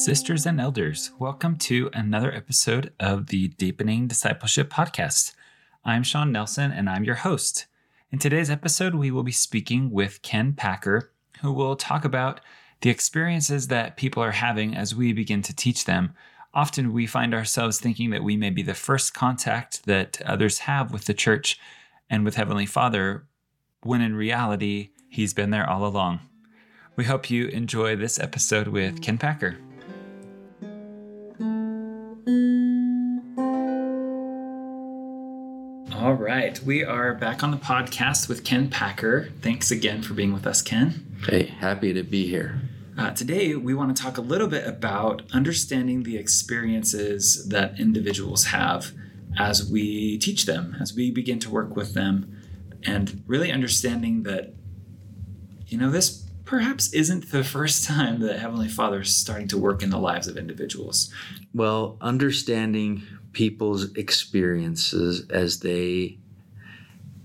Sisters and elders, welcome to another episode of the Deepening Discipleship Podcast. I'm Sean Nelson and I'm your host. In today's episode, we will be speaking with Ken Packer, who will talk about the experiences that people are having as we begin to teach them. Often we find ourselves thinking that we may be the first contact that others have with the church and with Heavenly Father, when in reality, He's been there all along. We hope you enjoy this episode with Ken Packer. All right, we are back on the podcast with Ken Packer. Thanks again for being with us, Ken. Hey, happy to be here. Uh, today, we want to talk a little bit about understanding the experiences that individuals have as we teach them, as we begin to work with them, and really understanding that, you know, this perhaps isn't the first time that Heavenly Father is starting to work in the lives of individuals. Well, understanding people's experiences as they,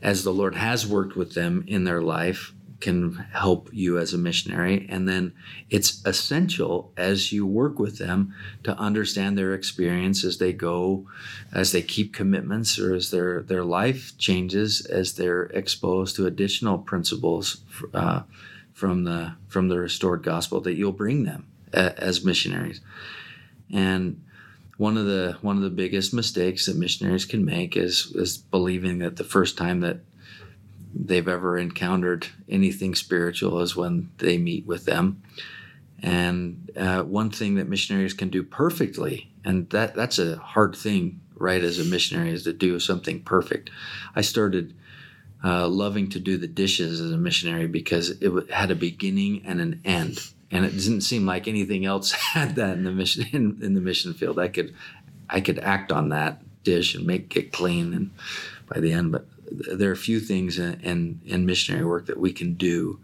as the Lord has worked with them in their life, can help you as a missionary. And then it's essential as you work with them to understand their experience as they go, as they keep commitments, or as their, their life changes, as they're exposed to additional principles uh, from the from the restored gospel that you'll bring them a, as missionaries. And one of the one of the biggest mistakes that missionaries can make is is believing that the first time that they've ever encountered anything spiritual is when they meet with them. And uh, one thing that missionaries can do perfectly, and that that's a hard thing, right, as a missionary, is to do something perfect. I started uh, loving to do the dishes as a missionary because it had a beginning and an end, and it didn't seem like anything else had that in the mission in, in the mission field. I could I could act on that dish and make it clean, and by the end, but there are a few things in, in, in missionary work that we can do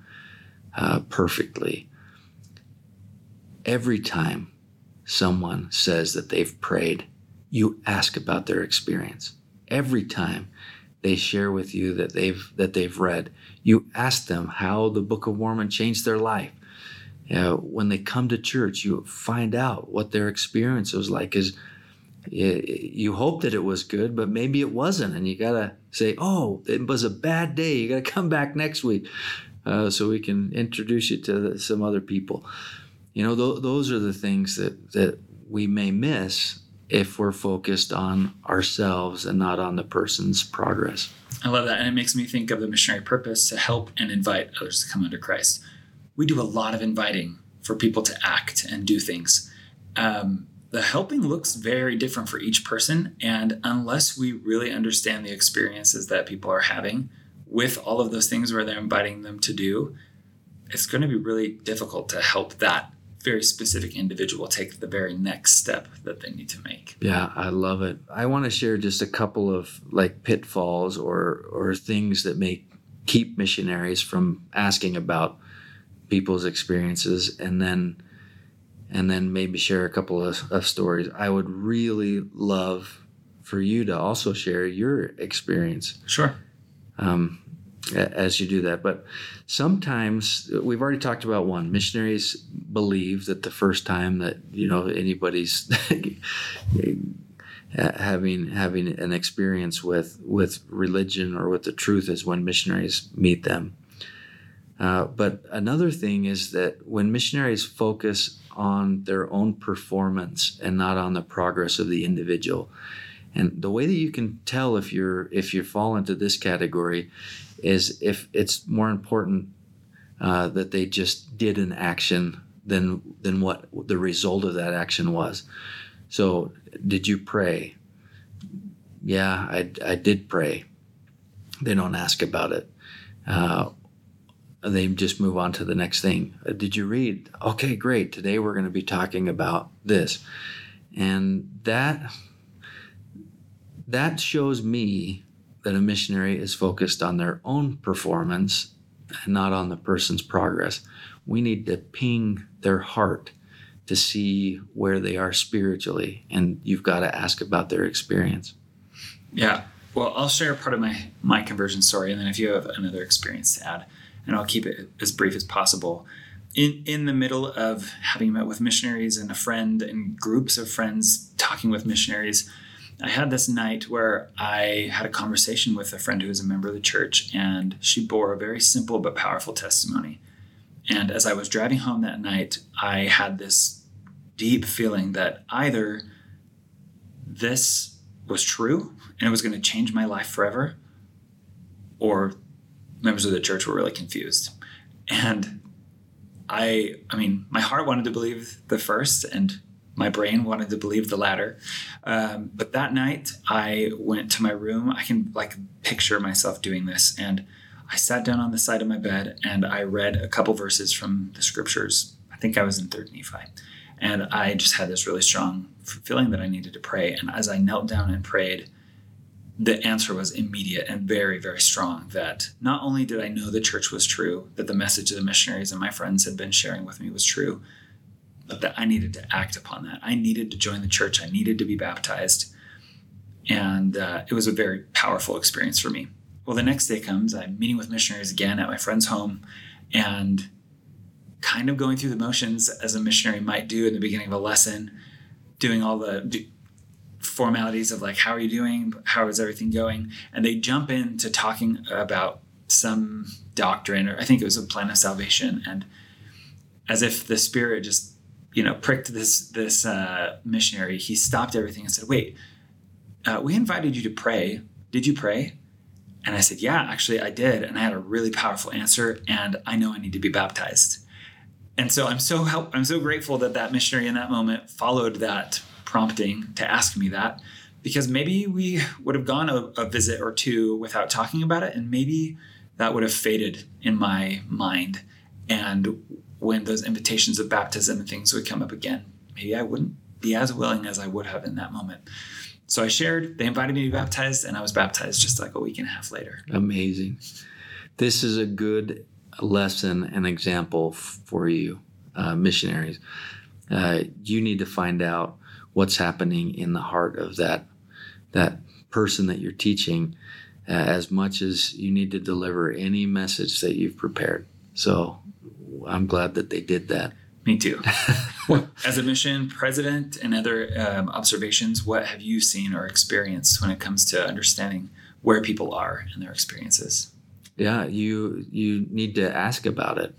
uh, perfectly. Every time someone says that they've prayed, you ask about their experience. Every time they share with you that they've that they've read, you ask them how the Book of Mormon changed their life. Uh, when they come to church, you find out what their experience was like. Is you hope that it was good, but maybe it wasn't, and you gotta say, "Oh, it was a bad day. You gotta come back next week, uh, so we can introduce you to some other people." You know, th- those are the things that that we may miss if we're focused on ourselves and not on the person's progress. I love that, and it makes me think of the missionary purpose to help and invite others to come under Christ. We do a lot of inviting for people to act and do things. Um, the helping looks very different for each person. And unless we really understand the experiences that people are having with all of those things where they're inviting them to do, it's going to be really difficult to help that very specific individual take the very next step that they need to make. Yeah, I love it. I want to share just a couple of like pitfalls or or things that may keep missionaries from asking about people's experiences and then and then maybe share a couple of, of stories. I would really love for you to also share your experience. Sure. Um, as you do that. But sometimes we've already talked about one. Missionaries believe that the first time that you know anybody's having having an experience with with religion or with the truth is when missionaries meet them. Uh, but another thing is that when missionaries focus on their own performance and not on the progress of the individual. And the way that you can tell if you're if you fall into this category is if it's more important uh, that they just did an action than than what the result of that action was. So, did you pray? Yeah, I, I did pray. They don't ask about it. Uh, they just move on to the next thing. Uh, did you read? Okay, great. Today we're going to be talking about this. And that that shows me that a missionary is focused on their own performance and not on the person's progress. We need to ping their heart to see where they are spiritually and you've got to ask about their experience. Yeah. Well, I'll share part of my my conversion story and then if you have another experience to add and I'll keep it as brief as possible. in in the middle of having met with missionaries and a friend and groups of friends talking with missionaries, I had this night where I had a conversation with a friend who is a member of the church, and she bore a very simple but powerful testimony. And as I was driving home that night, I had this deep feeling that either this was true and it was going to change my life forever, or members of the church were really confused. And I I mean, my heart wanted to believe the first, and my brain wanted to believe the latter. Um, but that night, I went to my room. I can like picture myself doing this, and I sat down on the side of my bed and I read a couple verses from the scriptures. I think I was in Third Nephi, and I just had this really strong feeling that I needed to pray. And as I knelt down and prayed, the answer was immediate and very, very strong that not only did I know the church was true, that the message of the missionaries and my friends had been sharing with me was true, but that I needed to act upon that. I needed to join the church, I needed to be baptized. And uh, it was a very powerful experience for me. Well, the next day comes, I'm meeting with missionaries again at my friend's home and kind of going through the motions as a missionary might do in the beginning of a lesson, doing all the formalities of like how are you doing? How is everything going? And they jump into talking about some doctrine or i think it was a plan of salvation and as if the spirit just you know pricked this this uh, missionary he stopped everything and said wait uh, we invited you to pray. Did you pray? And i said yeah actually i did and i had a really powerful answer and i know i need to be baptized. And so i'm so help, i'm so grateful that that missionary in that moment followed that prompting to ask me that because maybe we would have gone a, a, visit or two without talking about it and maybe that would have faded in my mind. And when those invitations of baptism and things would come up again maybe i wouldn't be as willing as i would have in that moment. So i shared they invited me to be baptized and i was baptized just like a week and a half later. Amazing. This is a good lesson and example for you uh, missionaries. Uh, you need to find out what's happening in the heart of that that person that you're teaching uh, as much as you need to deliver any message that you've prepared. So i'm glad that they did that. Me too. As a mission president and other um, observations what have you seen or experienced when it comes to understanding where people are and their experiences? Yeah you you need to ask about it.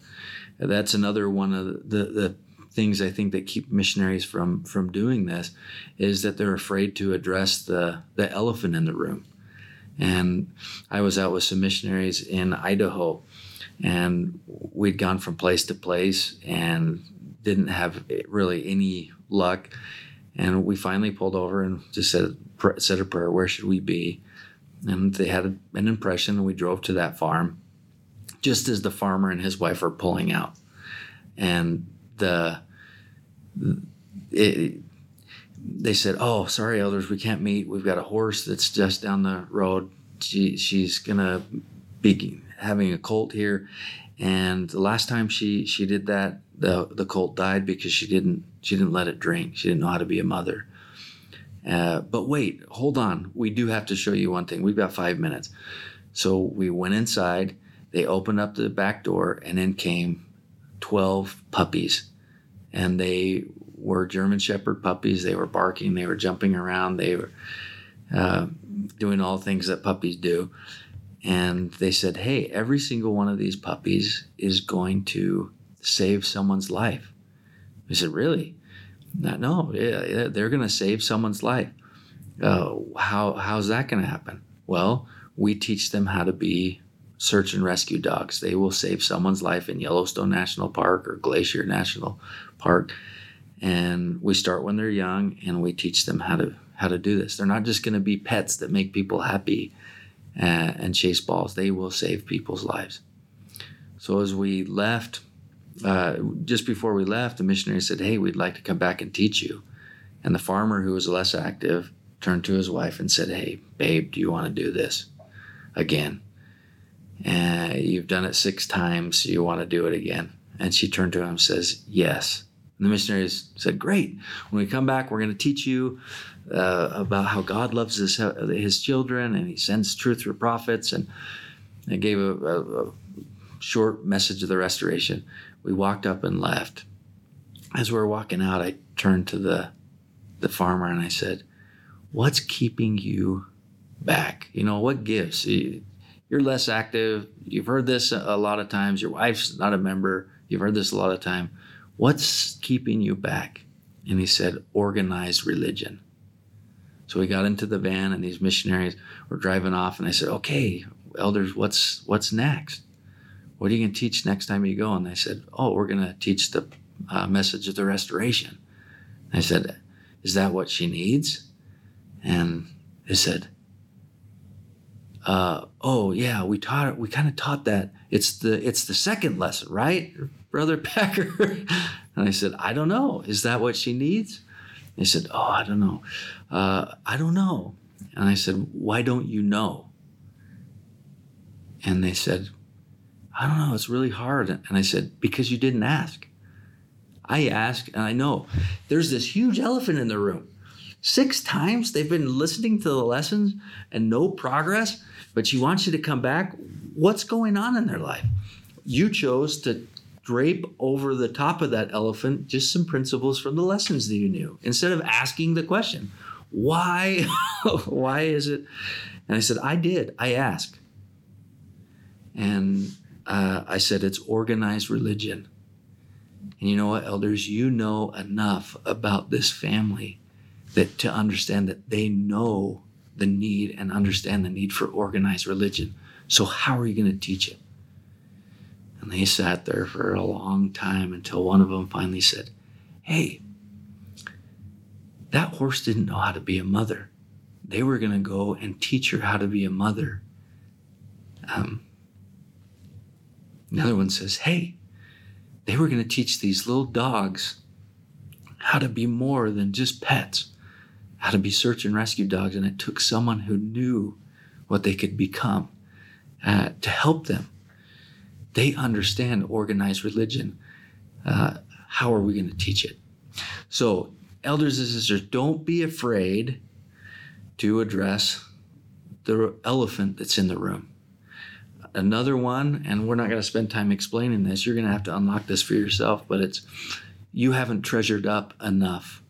That's another one of the the things I think that keep missionaries from from doing this is that they're afraid to address the the elephant in the room. And I was out with some missionaries in Idaho, and we'd gone from place to place and didn't have really any luck. And we finally pulled over and just said said a prayer. Where should we be? And they had an impression, and we drove to that farm, just as the farmer and his wife are pulling out. And the it, they said, "Oh, sorry, elders, we can't meet. We've got a horse that's just down the road. She, she's gonna be having a colt here, and the last time she she did that, the the colt died because she didn't she didn't let it drink. She didn't know how to be a mother." Uh, but wait, hold on. We do have to show you one thing. We've got five minutes. So we went inside. They opened up the back door, and in came 12 puppies and they were German Shepherd puppies. They were barking, they were jumping around, they were uh, doing all things that puppies do. And they said, Hey, every single one of these puppies is going to save someone's life. I said, Really? No, no yeah, they're going to save someone's life. Uh, how, how's that going to happen? Well, we teach them how to be search and rescue dogs. They will save someone's life in Yellowstone National Park or Glacier National Park. And we start when they're young and we teach them how to how to do this. They're not just going to be pets that make people happy uh, and chase balls. They will save people's lives. So as we left, uh, just before we left, the missionary said, "Hey, we'd like to come back and teach you." And the farmer, who was less active, turned to his wife and said, "Hey, babe, do you want to do this again?" Uh, you've done it six times. You want to do it again? And she turned to him and says, Yes. And the missionaries said, Great. When we come back, we're going to teach you uh, about how God loves his, his children and he sends truth through prophets. And they gave a, a, a short message of the restoration. we walked up and left. As we were walking out, I turned to the the farmer and I said, "What's keeping you back? You know, what gives? You're less active. You've heard this a lot of times. Your wife's not a member. You've heard this a lot of time. What's keeping you back?" And he said, "Organized religion." So we got into the van and these missionaries were driving off and I said, "Okay, elders, what's what's next?" what are you going to teach next time you go? And they said, oh, we're going to teach the uh, message of the restoration. And I said, is that what she needs? And they said, uh, oh yeah, we taught we kind of taught that. It's the it's the second lesson, right, Brother Packer? and I said, I don't know. Is that what she needs? They said, oh, I don't know. Uh, I don't know. And I said, why don't you know? And they said, I don't know, it's really hard. And I said, Because you didn't ask. I asked, and I know there's this huge elephant in the room. Six times they've been listening to the lessons and no progress, but she wants you to come back. What's going on in their life? You chose to drape over the top of that elephant just some principles from the lessons that you knew instead of asking the question, why? why is it? And I said, I did. I asked. And uh, I said, it's organized religion. And you know what, elders, you know enough about this family that to understand that they know the need and understand the need for organized religion. So how are you going to teach it? And they sat there for a long time until one of them finally said, Hey, that horse didn't know how to be a mother. They were going to go and teach her how to be a mother. Um, Another one says, hey, they were going to teach these little dogs how to be more than just pets, how to be search and rescue dogs. And it took someone who knew what they could become uh, to help them. They understand organized religion. Uh, how are we going to teach it? So, elders and sisters, don't be afraid to address the elephant that's in the room another one, and we're not going to spend time explaining this. You're going to have to unlock this for yourself, but it's you haven't treasured up enough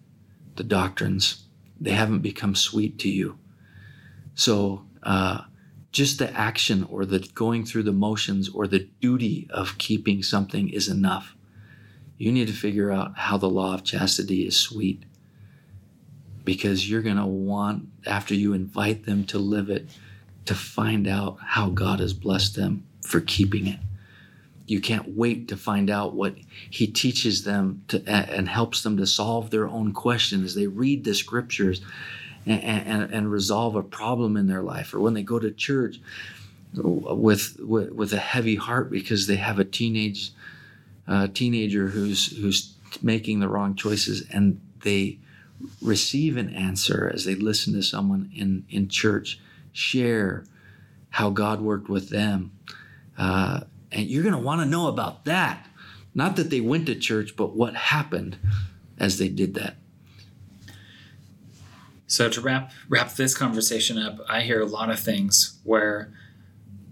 the doctrines. They haven't become sweet to you. So, uh, just the action or the going through the motions or the duty of keeping something is enough. You need to figure out how the law of chastity is sweet because you're going to want, after you invite them to live it, to find out how God has blessed them for keeping it. You can't wait to find out what He teaches them to, and helps them to solve their own questions as they read the scriptures and, and, and resolve a problem in their life, or when they go to church with with, with a heavy heart because they have a teenage uh, teenager who's who's making the wrong choices, and they receive an answer as they listen to someone in in church share how God worked with them. Uh, and you're going to want to know about that. Not that they went to church, but what happened as they did that. So to wrap wrap this conversation up, I hear a lot of things where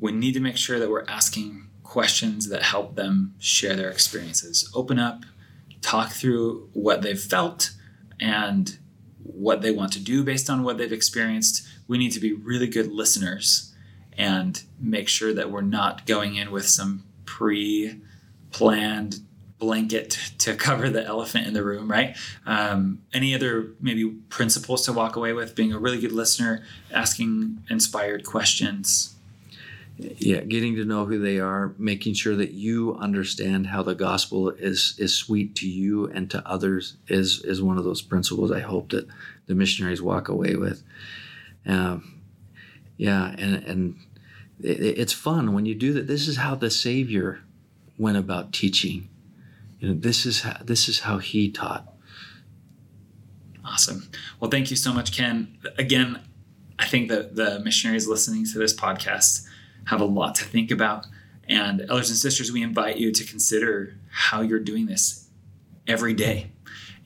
we need to make sure that we're asking questions that help them share their experiences. Open up, talk through what they've felt and what they want to do based on what they've experienced we need to be really good listeners and make sure that we're not going in with some pre planned blanket to cover the elephant in the room, right? Um, any other maybe principles to walk away with? Being a really good listener, asking inspired questions. Yeah, getting to know who they are, making sure that you understand how the gospel is is sweet to you and to others is is one of those principles. I hope that the missionaries walk away with. Um, yeah, and and it, it's fun when you do that. This is how the Savior went about teaching. You know, this is how, this is how he taught. Awesome. Well, thank you so much, Ken. Again, I think that the missionaries listening to this podcast have a lot to think about. And elders and sisters, we invite you to consider how you're doing this every day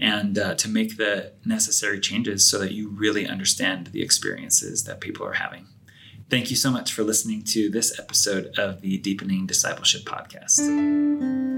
and uh, to make the necessary changes so that you really understand the experiences that people are having. Thank you so much for listening to this episode of the Deepening Discipleship Podcast.